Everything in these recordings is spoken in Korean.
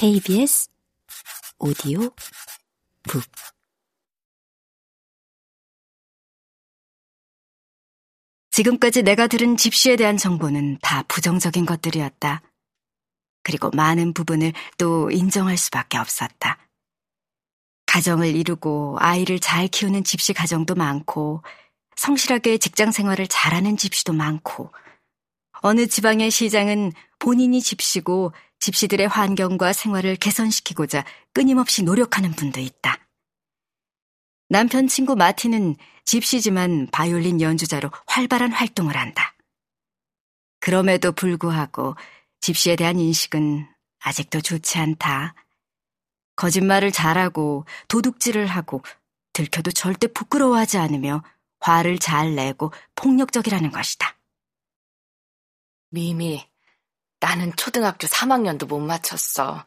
KBS 오디오 북 지금까지 내가 들은 집시에 대한 정보는 다 부정적인 것들이었다. 그리고 많은 부분을 또 인정할 수밖에 없었다. 가정을 이루고 아이를 잘 키우는 집시 가정도 많고, 성실하게 직장 생활을 잘하는 집시도 많고, 어느 지방의 시장은 본인이 집시고 집시들의 환경과 생활을 개선시키고자 끊임없이 노력하는 분도 있다. 남편 친구 마티는 집시지만 바이올린 연주자로 활발한 활동을 한다. 그럼에도 불구하고 집시에 대한 인식은 아직도 좋지 않다. 거짓말을 잘하고 도둑질을 하고 들켜도 절대 부끄러워하지 않으며 화를 잘 내고 폭력적이라는 것이다. 미미, 나는 초등학교 3학년도 못 마쳤어.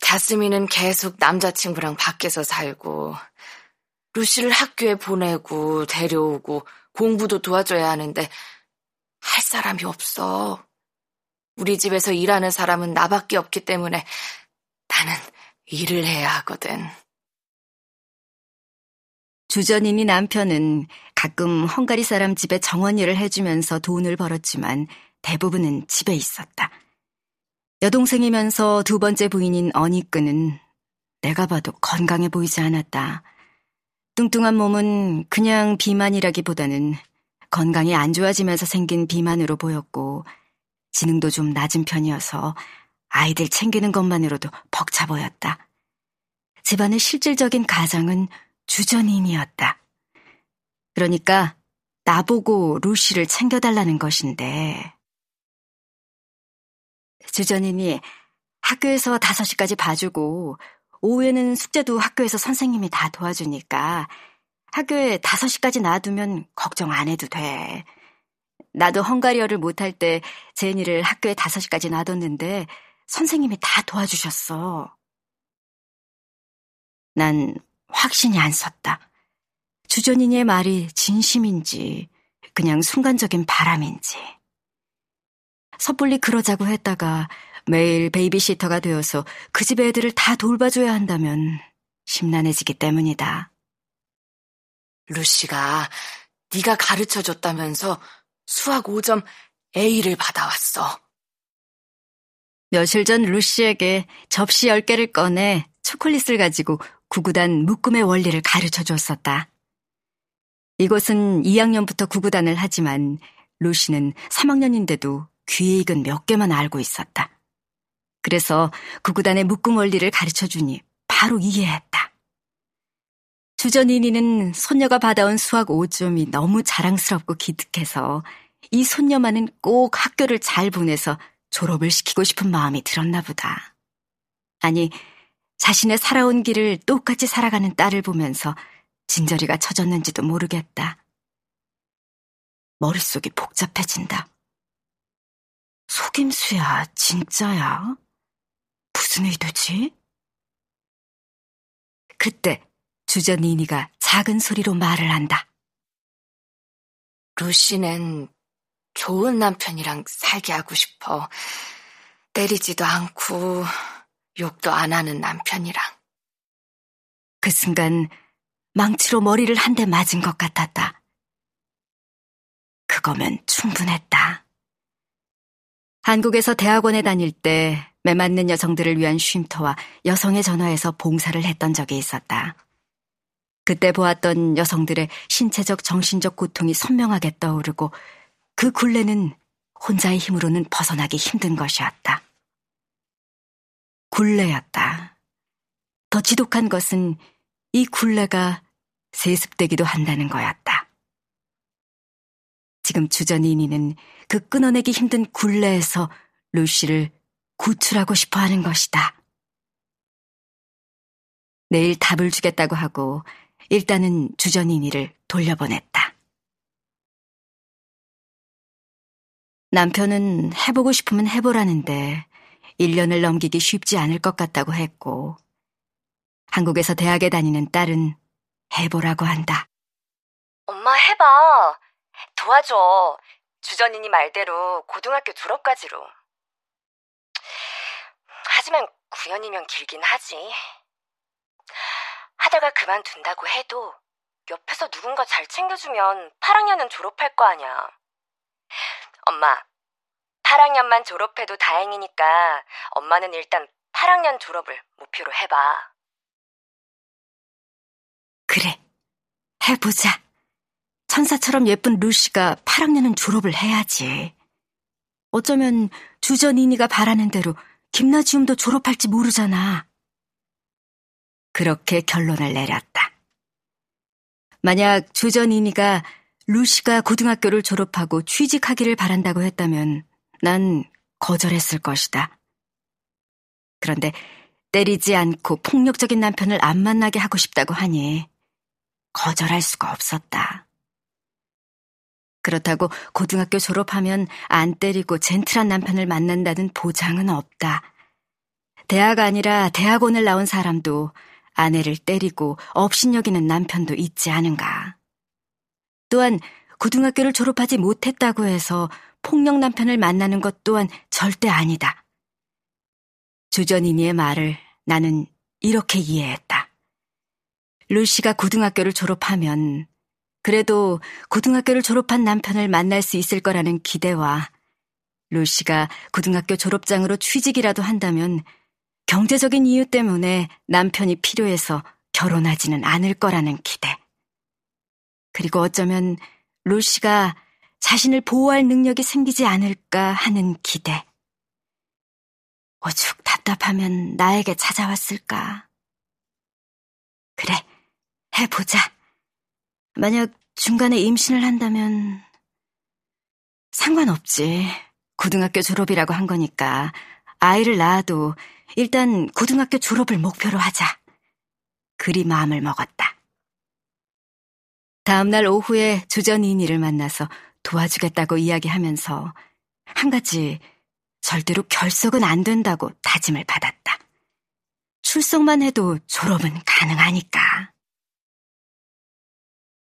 자스민은 계속 남자친구랑 밖에서 살고, 루시를 학교에 보내고, 데려오고, 공부도 도와줘야 하는데, 할 사람이 없어. 우리 집에서 일하는 사람은 나밖에 없기 때문에 나는 일을 해야 하거든. 주전인이 남편은 가끔 헝가리 사람 집에 정원 일을 해주면서 돈을 벌었지만 대부분은 집에 있었다. 여동생이면서 두 번째 부인인 어니끄는 내가 봐도 건강해 보이지 않았다. 뚱뚱한 몸은 그냥 비만이라기보다는 건강이 안 좋아지면서 생긴 비만으로 보였고 지능도 좀 낮은 편이어서 아이들 챙기는 것만으로도 벅차 보였다. 집안의 실질적인 가장은 주전인이었다. 그러니까 나보고 루시를 챙겨달라는 것인데 주전인이 학교에서 5시까지 봐주고 오후에는 숙제도 학교에서 선생님이 다 도와주니까 학교에 5시까지 놔두면 걱정 안 해도 돼. 나도 헝가리어를 못할 때 제니를 학교에 5시까지 놔뒀는데 선생님이 다 도와주셨어. 난 확신이 안 섰다. 주전인의 말이 진심인지 그냥 순간적인 바람인지. 섣불리 그러자고 했다가 매일 베이비시터가 되어서 그 집 애들을 다 돌봐줘야 한다면 심란해지기 때문이다. 루시가 네가 가르쳐줬다면서 수학 5점 A를 받아왔어. 며칠 전 루시에게 접시 10개를 꺼내 초콜릿을 가지고 구구단 묶음의 원리를 가르쳐 줬었다. 이곳은 2학년부터 구구단을 하지만 루시는 3학년인데도 귀에 익은 몇 개만 알고 있었다. 그래서 구구단의 묶음 원리를 가르쳐 주니 바로 이해했다. 주전인이는 손녀가 받아온 수학 5점이 너무 자랑스럽고 기특해서 이 손녀만은 꼭 학교를 잘 보내서 졸업을 시키고 싶은 마음이 들었나 보다. 아니, 자신의 살아온 길을 똑같이 살아가는 딸을 보면서 진저리가 쳐졌는지도 모르겠다. 머릿속이 복잡해진다. 속임수야, 진짜야? 무슨 의도지? 그때 주전니니가 작은 소리로 말을 한다. 루시는 좋은 남편이랑 살게 하고 싶어. 때리지도 않고 욕도 안 하는 남편이랑. 그 순간 망치로 머리를 한 대 맞은 것 같았다. 그거면 충분했다. 한국에서 대학원에 다닐 때 매맞는 여성들을 위한 쉼터와 여성의 전화에서 봉사를 했던 적이 있었다. 그때 보았던 여성들의 신체적 정신적 고통이 선명하게 떠오르고 그 굴레는 혼자의 힘으로는 벗어나기 힘든 것이었다. 굴레였다. 더 지독한 것은 이 굴레가 세습되기도 한다는 거였다. 지금 주전이니는 그 끊어내기 힘든 굴레에서 루시를 구출하고 싶어 하는 것이다. 내일 답을 주겠다고 하고 일단은 주전이니를 돌려보냈다. 남편은 해보고 싶으면 해보라는데 1년을 넘기기 쉽지 않을 것 같다고 했고 한국에서 대학에 다니는 딸은 해보라고 한다. 엄마 해봐. 도와줘. 주전이니 말대로 고등학교 졸업까지로. 하지만 9년이면 길긴 하지. 하다가 그만둔다고 해도 옆에서 누군가 잘 챙겨주면 8학년은 졸업할 거 아냐. 엄마, 8학년만 졸업해도 다행이니까 엄마는 일단 8학년 졸업을 목표로 해봐. 그래, 해보자. 천사처럼 예쁜 루시가 8학년은 졸업을 해야지. 어쩌면 주전이니가 바라는 대로 김나지움도 졸업할지 모르잖아. 그렇게 결론을 내렸다. 만약 주전이니가 루시가 고등학교를 졸업하고 취직하기를 바란다고 했다면 난 거절했을 것이다. 그런데 때리지 않고 폭력적인 남편을 안 만나게 하고 싶다고 하니 거절할 수가 없었다. 그렇다고 고등학교 졸업하면 안 때리고 젠틀한 남편을 만난다는 보장은 없다. 대학 아니라 대학원을 나온 사람도 아내를 때리고 업신여기는 남편도 있지 않은가. 또한 고등학교를 졸업하지 못했다고 해서 폭력 남편을 만나는 것 또한 절대 아니다. 주전이니의 말을 나는 이렇게 이해했다. 루시가 고등학교를 졸업하면 그래도 고등학교를 졸업한 남편을 만날 수 있을 거라는 기대와 루시가 고등학교 졸업장으로 취직이라도 한다면 경제적인 이유 때문에 남편이 필요해서 결혼하지는 않을 거라는 기대. 그리고 어쩌면 루시가 자신을 보호할 능력이 생기지 않을까 하는 기대. 오죽 답답하면 나에게 찾아왔을까. 그래, 해보자. 만약 중간에 임신을 한다면 상관없지. 고등학교 졸업이라고 한 거니까 아이를 낳아도 일단 고등학교 졸업을 목표로 하자. 그리 마음을 먹었다. 다음날 오후에 주전이인이를 만나서 도와주겠다고 이야기하면서 한 가지 절대로 결석은 안 된다고 다짐을 받았다. 출석만 해도 졸업은 가능하니까.